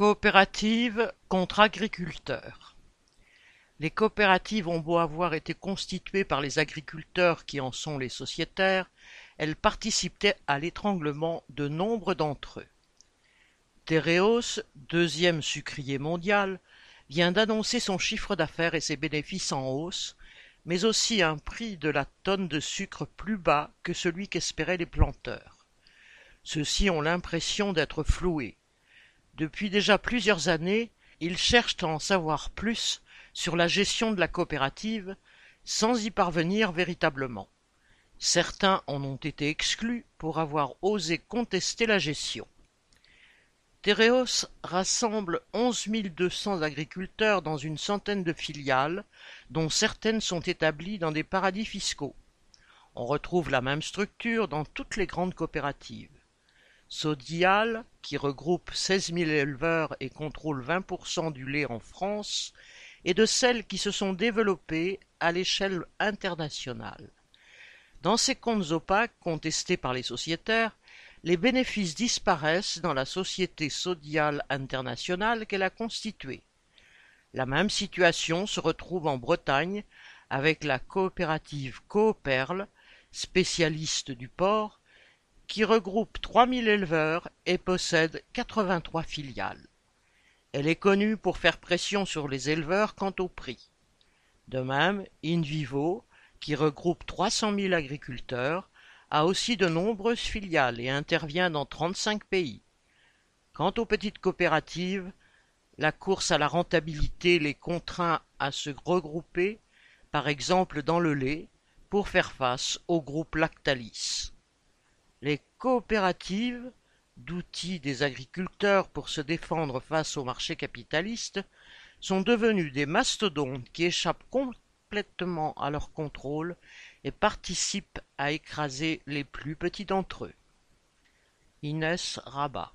Coopératives contre agriculteurs. Les coopératives ont beau avoir été constituées par les agriculteurs qui en sont les sociétaires, elles participaient à l'étranglement de nombre d'entre eux. Tereos, deuxième sucrier mondial, vient d'annoncer son chiffre d'affaires et ses bénéfices en hausse, mais aussi un prix de la tonne de sucre plus bas que celui qu'espéraient les planteurs. Ceux-ci ont l'impression d'être floués. Depuis déjà plusieurs années, ils cherchent à en savoir plus sur la gestion de la coopérative sans y parvenir véritablement. Certains en ont été exclus pour avoir osé contester la gestion. Tereos rassemble onze mille deux cents agriculteurs dans une centaine de filiales, dont certaines sont établies dans des paradis fiscaux. On retrouve la même structure dans toutes les grandes coopératives. Sodial, qui regroupe seize mille éleveurs et contrôle vingt pour cent du lait en France, est de celles qui se sont développées à l'échelle internationale. Dans ces comptes opaques contestés par les sociétaires, les bénéfices disparaissent dans la société Sodial internationale qu'elle a constituée. La même situation se retrouve en Bretagne avec la coopérative Cooperle, spécialiste du porc, qui regroupe trois mille éleveurs et possède quatre-vingt-trois filiales. Elle est connue pour faire pression sur les éleveurs quant au prix. De même, InVivo, qui regroupe trois cent mille agriculteurs, a aussi de nombreuses filiales et intervient dans trente-cinq pays. Quant aux petites coopératives, la course à la rentabilité les contraint à se regrouper, par exemple dans le lait, pour faire face au groupe Lactalis. Les coopératives, d'outils des agriculteurs pour se défendre face au marché capitaliste, sont devenues des mastodontes qui échappent complètement à leur contrôle et participent à écraser les plus petits d'entre eux. Inès Rabat